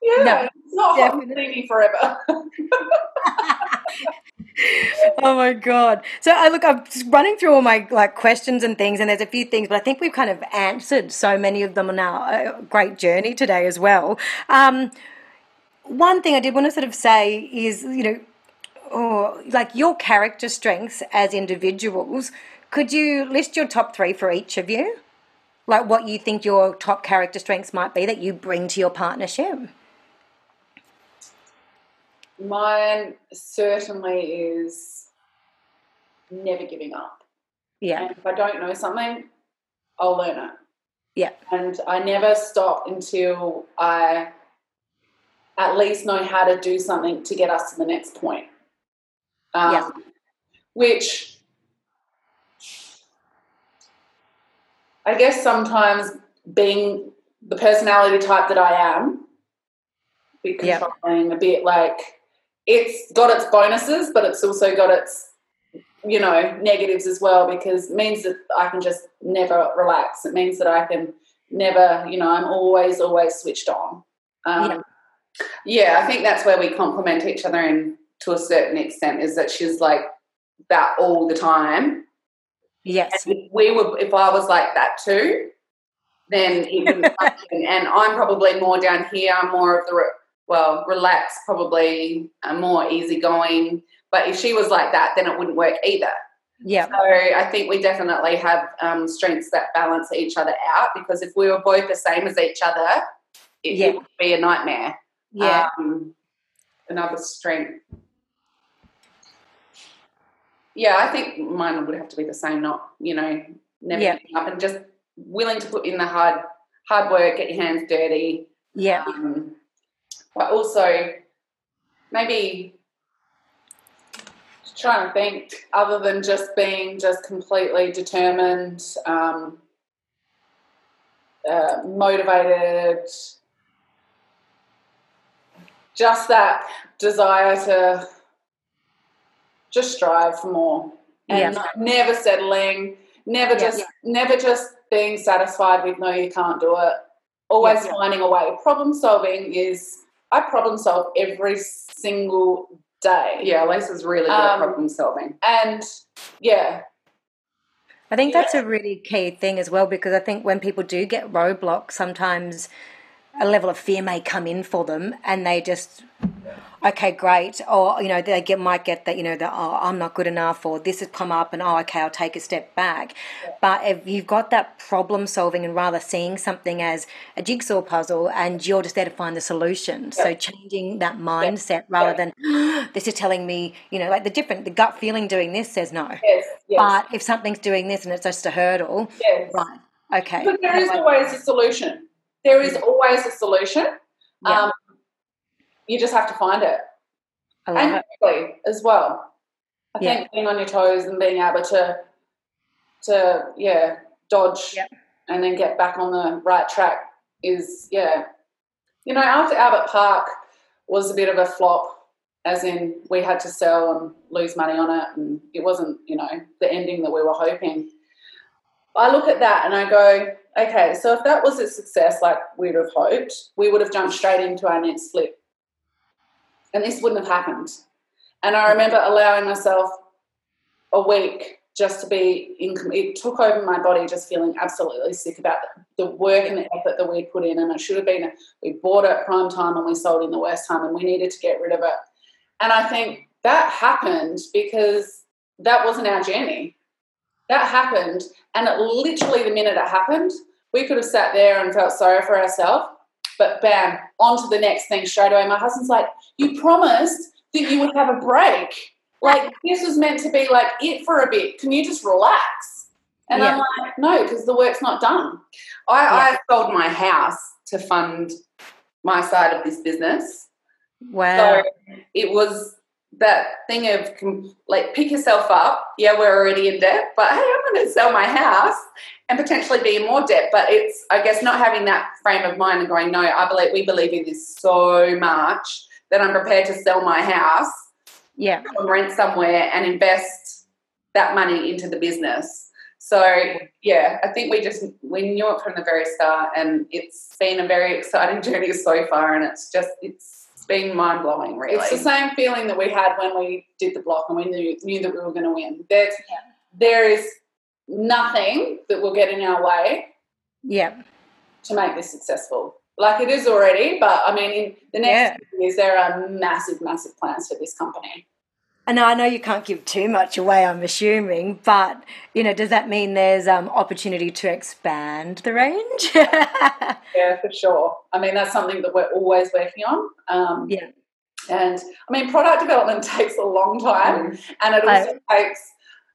Yeah, no, it's not definitely. hot forever. Oh my god! So I look, I'm just running through all my like questions and things, and there's a few things, but I think we've kind of answered so many of them on our uh, great journey today as well. Um, one thing I did want to sort of say is, you know, oh, like your character strengths as individuals. Could you list your top three for each of you? Like what you think your top character strengths might be that you bring to your partnership? Mine certainly is never giving up. Yeah. And if I don't know something, I'll learn it. Yeah. And I never stop until I at least know how to do something to get us to the next point. Um, yeah. Which I guess sometimes being the personality type that I am, be controlling, a bit like it's got its bonuses, but it's also got its you know negatives as well because it means that I can just never relax. It means that I can never, you know, I'm always always switched on. Um, yeah. yeah, I think that's where we complement each other in to a certain extent. Is that she's like that all the time. Yes, and if we were. If I was like that too, then it wouldn't. and I'm probably more down here. I'm more of the well, relaxed, probably uh, more easygoing. But if she was like that, then it wouldn't work either. Yeah. So I think we definitely have um, strengths that balance each other out because if we were both the same as each other, it, yeah. it would be a nightmare. Yeah. Um, another strength. Yeah, I think mine would have to be the same. Not you know, never yeah. up and just willing to put in the hard hard work, get your hands dirty. Yeah. Um, but also maybe trying to think other than just being just completely determined, um, uh, motivated, just that desire to just strive for more and yeah. never settling, never yeah, just yeah. never just being satisfied with no, you can't do it. Always finding a way. Problem solving is I problem solve every single day. Yeah, Lisa's really good um, at problem solving. And yeah. I think yeah. that's a really key thing as well because I think when people do get roadblocks, sometimes a level of fear may come in for them and they just okay, great. Or, you know, they get might get that, you know, that, oh, I'm not good enough, or this has come up, and oh, okay, I'll take a step back. But if you've got that problem solving and rather seeing something as a jigsaw puzzle and you're just there to find the solution. So changing that mindset rather than oh, this is telling me, you know, like the different, the gut feeling doing this says no. Yes. yes. But if something's doing this and it's just a hurdle, yes. right. Okay. But there is always a solution. There is always a solution. Um, you just have to find it. and quickly as well. I yeah. think being on your toes and being able to to yeah dodge yep. and then get back on the right track is yeah. You know, after Albert Park was a bit of a flop, as in we had to sell and lose money on it, and it wasn't you know the ending that we were hoping. I look at that and I go, okay, so if that was a success like we'd have hoped, we would have jumped straight into our next flip and this wouldn't have happened. And I remember allowing myself a week just to be in, it took over my body just feeling absolutely sick about the, work and the effort that we put in. And it should have been, we bought it at prime time and we sold in the worst time and we needed to get rid of it. And I think that happened because that wasn't our journey. That happened. And it literally, the minute it happened, we could have sat there and felt sorry for ourselves. But bam, on to the next thing straight away. My husband's like, You promised that you would have a break like this was meant to be like it for a bit. Can you just relax? And yeah. I'm like, no, because the work's not done. I, yeah. I sold my house to fund my side of this business. Wow. So it was that thing of like pick yourself up. Yeah, we're already in debt, but hey, I'm going to sell my house and potentially be in more debt. But it's, I guess, not having that frame of mind and going, no, I believe we believe in this so much that I'm prepared to sell my house yeah rent somewhere and invest that money into the business so yeah i think we just we knew it from the very start and it's been a very exciting journey so far and it's just it's been mind blowing, really. It's the same feeling that we had when we did the block and we knew, knew that we were going to win. There's, yeah. There is nothing that will get in our way. Yeah. To make this successful like it is already, but I mean, in the next yeah. years, there are massive, massive plans for this company. And I know you can't give too much away, I'm assuming, but you know, does that mean there's um, opportunity to expand the range? yeah, for sure. I mean, that's something that we're always working on. Um, yeah. And I mean, product development takes a long time, mm. and it also I, takes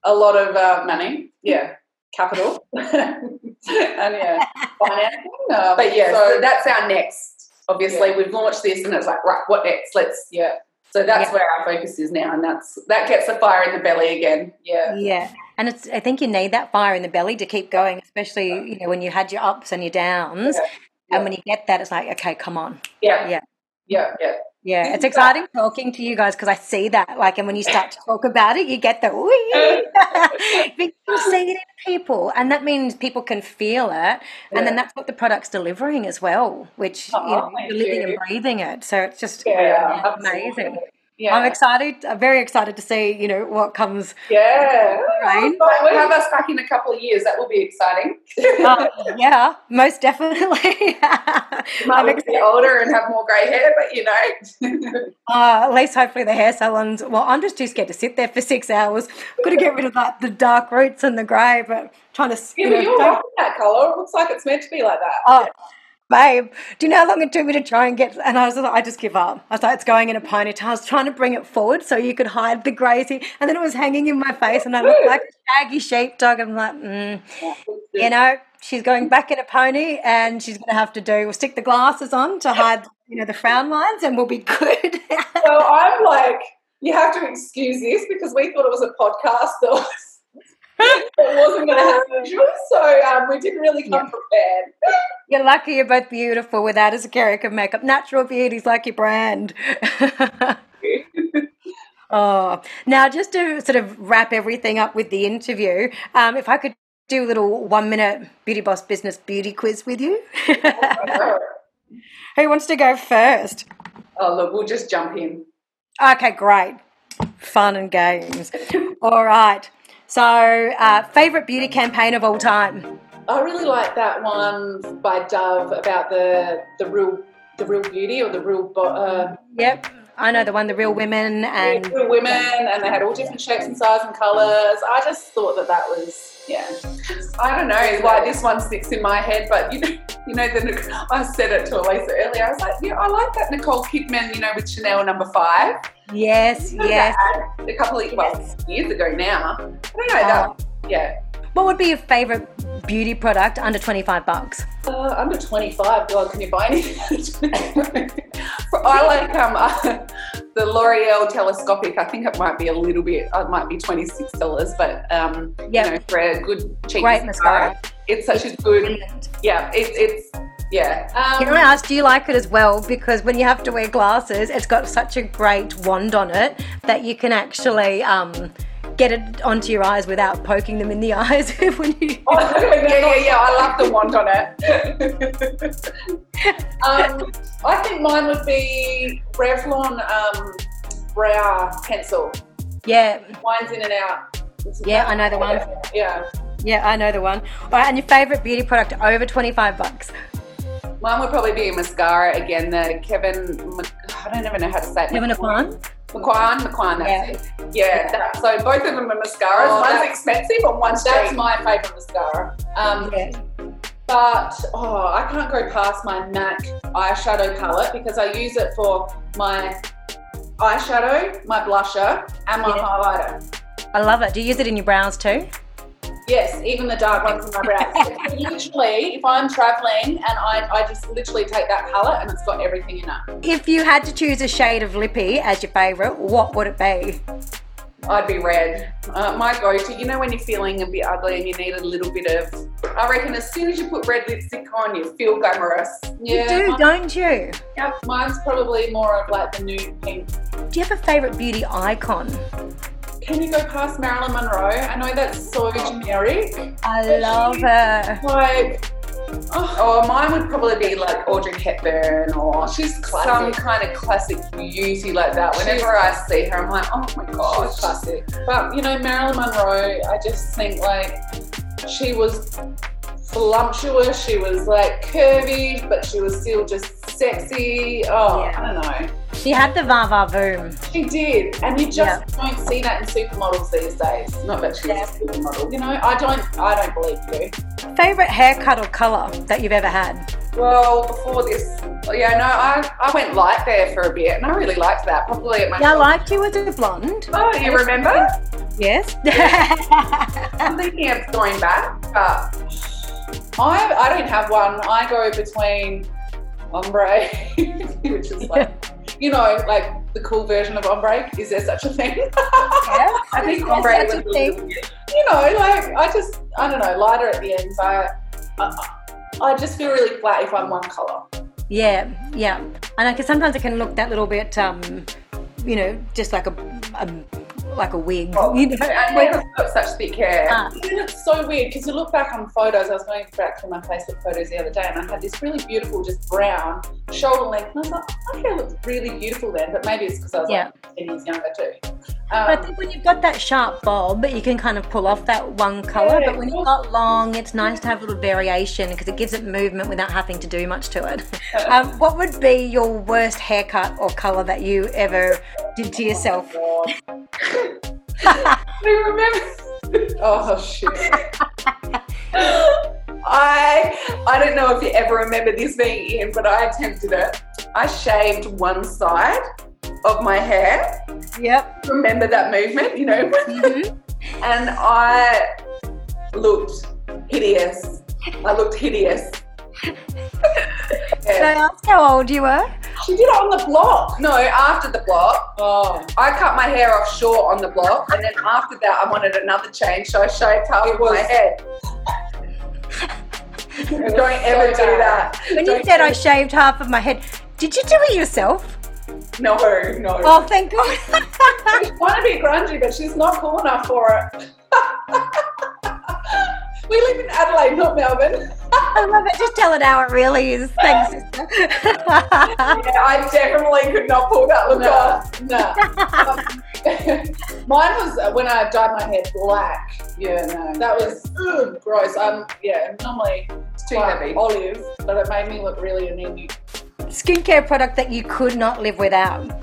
a lot of uh, money. Yeah, capital. and yeah, financing. Um, but yeah, so, so, that's our next. Obviously, yeah. we've launched this, and it's like, right, what next? Let's yeah. So that's yeah. where our focus is now, and that's that gets the fire in the belly again. Yeah, yeah, and it's I think you need that fire in the belly to keep going, especially you know when you had your ups and your downs, yeah. and when you get that, it's like okay, come on. Yeah, yeah, yeah, yeah. Yeah, it's exciting talking to you guys because I see that. Like, and when you start to talk about it, you get the you see it in people, and that means people can feel it, yeah. and then that's what the product's delivering as well. Which oh, you know, you're living you. and breathing it, so it's just yeah, amazing. Yeah. I'm excited. I'm very excited to see, you know, what comes. Yeah. Right. We'll have us back in a couple of years. That will be exciting. uh, yeah, most definitely. Might be older and have more grey hair, but you know. uh, at least hopefully the hair salons. Well, I'm just too scared to sit there for six hours. Got to get rid of that the dark roots and the grey, but trying to. Yeah, you know, you're rocking that colour. It looks like it's meant to be like that. Oh, babe, do you know how long it took me to try and get? And I was like, I just give up. I was like, it's going in a ponytail. I was trying to bring it forward so you could hide the grazy, and then it was hanging in my face, and I looked like a shaggy sheepdog. I'm like, mm. you know, she's going back in a pony, and she's going to have to do. We'll stick the glasses on to hide, you know, the frown lines, and we'll be good. so I'm like, you have to excuse this because we thought it was a podcast that was it wasn't going to happen. So um, we didn't really come yeah. prepared. You're lucky you're both beautiful without a scaric of makeup. Natural beauty's like your brand. oh, now just to sort of wrap everything up with the interview, um, if I could do a little one minute beauty boss business beauty quiz with you. Who wants to go first? Oh, look, we'll just jump in. Okay, great. Fun and games. All right. So, uh, favorite beauty campaign of all time? I really like that one by Dove about the the real the real beauty or the real. Uh, yep, I know the one, the real um, women and real women, and they had all different shapes and sizes and colours. I just thought that that was yeah. I don't know why this one sticks in my head, but you know, you know, the, I said it to Alisa earlier. I was like, yeah, I like that Nicole Kidman, you know, with Chanel number five. Yes, yes. A couple of well, years ago now. I don't know that. Oh. Yeah. What would be your favourite beauty product under 25 bucks? Uh, under 25, God, can you buy anything? I like um, uh, the L'Oreal telescopic. I think it might be a little bit, it might be $26, but um, yep. you know, for a good cheap Great mascara. It's such it's a good, brilliant. yeah, it, it's yeah. Um, Can I ask, do you like it as well? Because when you have to wear glasses, it's got such a great wand on it that you can actually um, get it onto your eyes without poking them in the eyes when you. Oh, yeah, yeah, yeah. I love the wand on it. um, I think mine would be Revlon um, brow pencil. Yeah. Winds in and out. Yeah, I know the one. Yeah. Yeah, I know the one. All right, and your favorite beauty product over 25 bucks? Mine would probably be mascara again. The Kevin, I don't even know how to say it. Kevyn Aucoin? McQuan, McQuan, that's Yeah. it. Yeah, that, so both of them are mascaras. Oh, one's expensive and one's That's cheap. my favourite mascara. Um, Yeah. but oh, I can't go past my MAC eyeshadow palette because I use it for my eyeshadow, my blusher, and my Yeah. highlighter. I love it. Do you use it in your brows too? Yes, even the dark ones in my brows. literally, if I'm traveling and I, I just literally take that palette and it's got everything in it. If you had to choose a shade of lippy as your favorite, what would it be? I'd be red. Uh, my go-to, you know, when you're feeling a bit ugly and you need a little bit of, I reckon as soon as you put red lipstick on, you feel glamorous. you do, don't you? yeah, mine's probably more of like the nude pink. Do you have a favorite beauty icon? Can you go past Marilyn Monroe? I know that's so generic. I love her. Like, oh, Oh, mine would probably be like Audrey Hepburn or she's some kind of classic beauty like that. Whenever She's- I see her, I'm like, oh my She's classic. But you know, Marilyn Monroe, I just think like she was voluptuous, she was like curvy, but she was still just sexy. Oh, Yeah. I don't know. She had the va va boom. She did. And you just don't see that in supermodels these days. Not that she's Yeah. a supermodel. You know, I don't I don't believe you. Favorite haircut or color that you've ever had? Well, before this, yeah, no, I, I went light there for a bit and I really liked that. Probably at my. Yeah, I liked you as a blonde. Oh, you remember? Yes. I'm thinking of going back, but I I don't have one. I go between ombre, which is like you know, like the cool version of ombre. Is there such a thing? I think ombre was thing. you know, like I just I don't know, lighter at the ends. I I, I just feel really flat if I'm one color. Yeah, yeah. And like sometimes it can look that little bit, um, you know, just like a, a like a wig. Well, you know, I never got such thick hair. Ah, And it's so weird because you look back on photos. I was going back through my Facebook photos the other day, and I had this really beautiful, just brown shoulder length. And I was like, my hair looked really beautiful then, but maybe it's because I was Yeah. like ten years younger too. But I Um, think when you've got that sharp bob, you can kind of pull off that one colour. Yeah, but when you've got long, it's nice to have a little variation because it gives it movement without having to do much to it. um, what would be your worst haircut or colour that you ever did to yourself? Do you remember? oh shit! I I don't know if you ever remember this being in, but I attempted it. I shaved one side of my hair. Yep. Remember that movement, you know? Mhm. and I looked hideous. I looked hideous. Can I ask how old you were? She did it on the block. No, after the block, Oh, I cut my hair off short on the block, and then after that, I wanted another change, so I shaved half It of my head. Don't ever so do that. When you Don't said I shaved half of my head, did you do it yourself? No, no. Oh, thank God. She's trying to be grungy, but she's not cool enough for it. we live in Adelaide, not Melbourne. I love it. Just tell it how it really is. Thanks, sister. Yeah, I definitely could not pull that look No, off. no. Mine was uh, when I dyed my hair black. Yeah, no. That was ugh, gross. Um, yeah, normally It's too heavy. olive, but it made me look really anemic. Skincare product that you could not live without.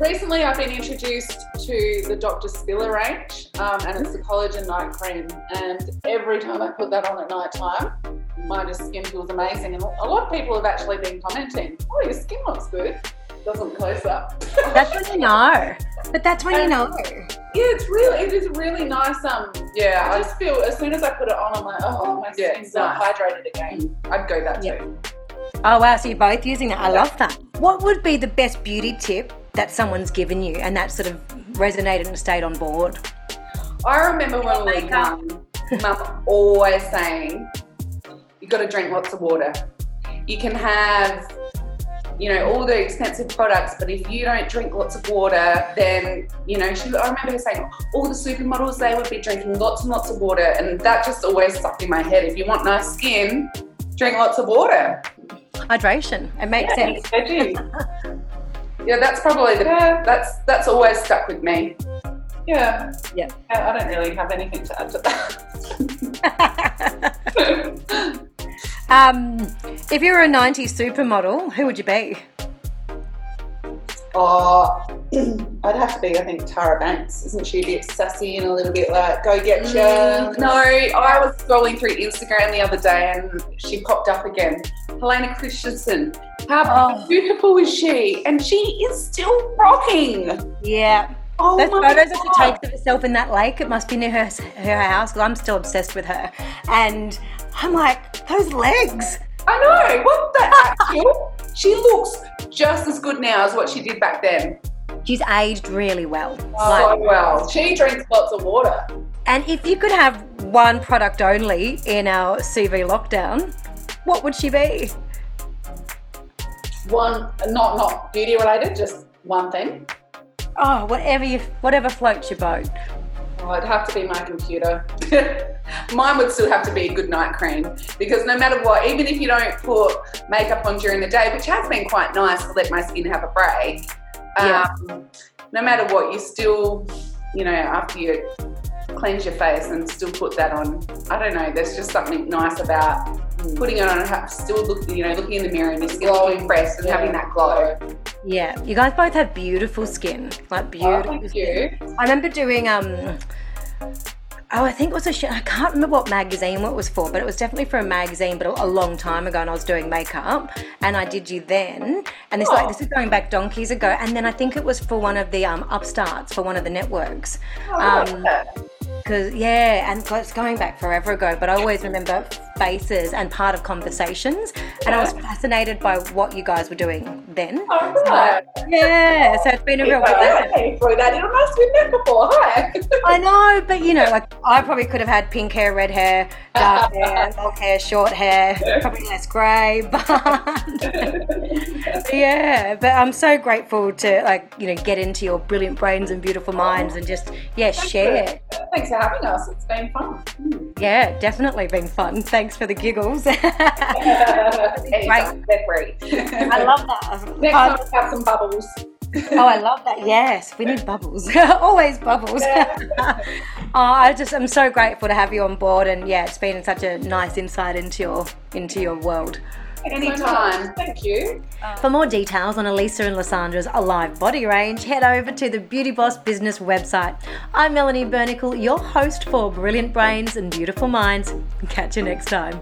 Recently, I've been introduced to the Dr. Spiller range, um, and it's the collagen night cream. And every time I put that on at night time, my just skin feels amazing. And a lot of people have actually been commenting, "Oh, your skin looks good." Doesn't close up. That's when you know. But that's when you know. Yeah, it's really, it is really nice. Um, Yeah, I just feel as soon as I put it on, I'm like, oh, my Yeah, skin's it's nice. hydrated again. I'd go that Yeah. too. Oh wow, so you're both using that. I love that. What would be the best beauty tip that someone's given you and that sort of resonated and stayed on board? I remember when we were Makeup. young, mum always saying, you've got to drink lots of water. You can have, you know, all the expensive products, but if you don't drink lots of water, then, you know, she, I remember her saying, all the supermodels, they would be drinking lots and lots of water. And that just always stuck in my head. If you want nice skin, drink lots of water. Hydration. It makes sense. Yeah, that's probably the, that's, that's always stuck with me. Yeah. Yeah. I, I don't really have anything to add to that. um, if you were a 90s supermodel, who would you be? Oh, I'd have to be, I think, Tyra Banks. Isn't she a bit sassy and a little bit like, go get ya? Mm, no, I was scrolling through Instagram the other day and she popped up again. Helena Christensen. How Oh. beautiful is she? And she is still rocking. Yeah. Oh Those my photos that she God. takes of herself in that lake, it must be near her, her house because I'm still obsessed with her. And I'm like, those legs. I know. What the actual? She looks just as good now as what she did back then. She's aged really well. So Like, well. She drinks lots of water. and if you could have one product only in our CV lockdown, what would she be? One, not not beauty related, just one thing. Oh, whatever you, whatever floats your boat. Oh, it'd have to be my computer. Mine would still have to be a good night cream because no matter what, even if you don't put makeup on during the day, which has been quite nice to let my skin have a break, Yeah. um, no matter what, you still, you know, after you cleanse your face and still put that on, I don't know, there's just something nice about putting it on and still looking, you know, looking in the mirror and skin looking fresh and having that glow. Yeah, you guys both have beautiful skin, like Oh, beautiful. thank skin. you. I remember doing um. Oh, I think it was a show. I can't remember what magazine it was for, but it was definitely for a magazine, but a, a long time ago. And I was doing makeup, and I did you then. And this like Oh. this is going back donkeys ago. And then I think it was for one of the um upstarts for one of the networks. Oh, like Um, that. Cause yeah, and it's going back forever ago, but I always remember faces and part of conversations, and I was fascinated by what you guys were doing then. Oh, right. Yeah, so it's been a real pleasure. okay, throw that. I must have met before. Hi. I know, but you know, like I probably could have had pink hair, red hair, dark hair, long hair, short hair, probably less grey, but yeah. But I'm so grateful to like you know get into your brilliant brains and beautiful minds and just yeah share. Thanks for having us. It's been fun. Hmm. Yeah, definitely been fun. Thanks for the giggles. I they're free. love that. Next Um, time, we'll have some bubbles. Oh, I love that. Yes, we need bubbles. Always bubbles. oh, I just I'm so grateful to have you on board, and yeah, it's been such a nice insight into your into your world. Anytime. Thank you. For more details on Alisa and Lysandra's Alive Body range, head over to the Beauty Boss Business website. I'm Melanie Bernicle, your host for Brilliant Brains and Beautiful Minds. Catch you next time.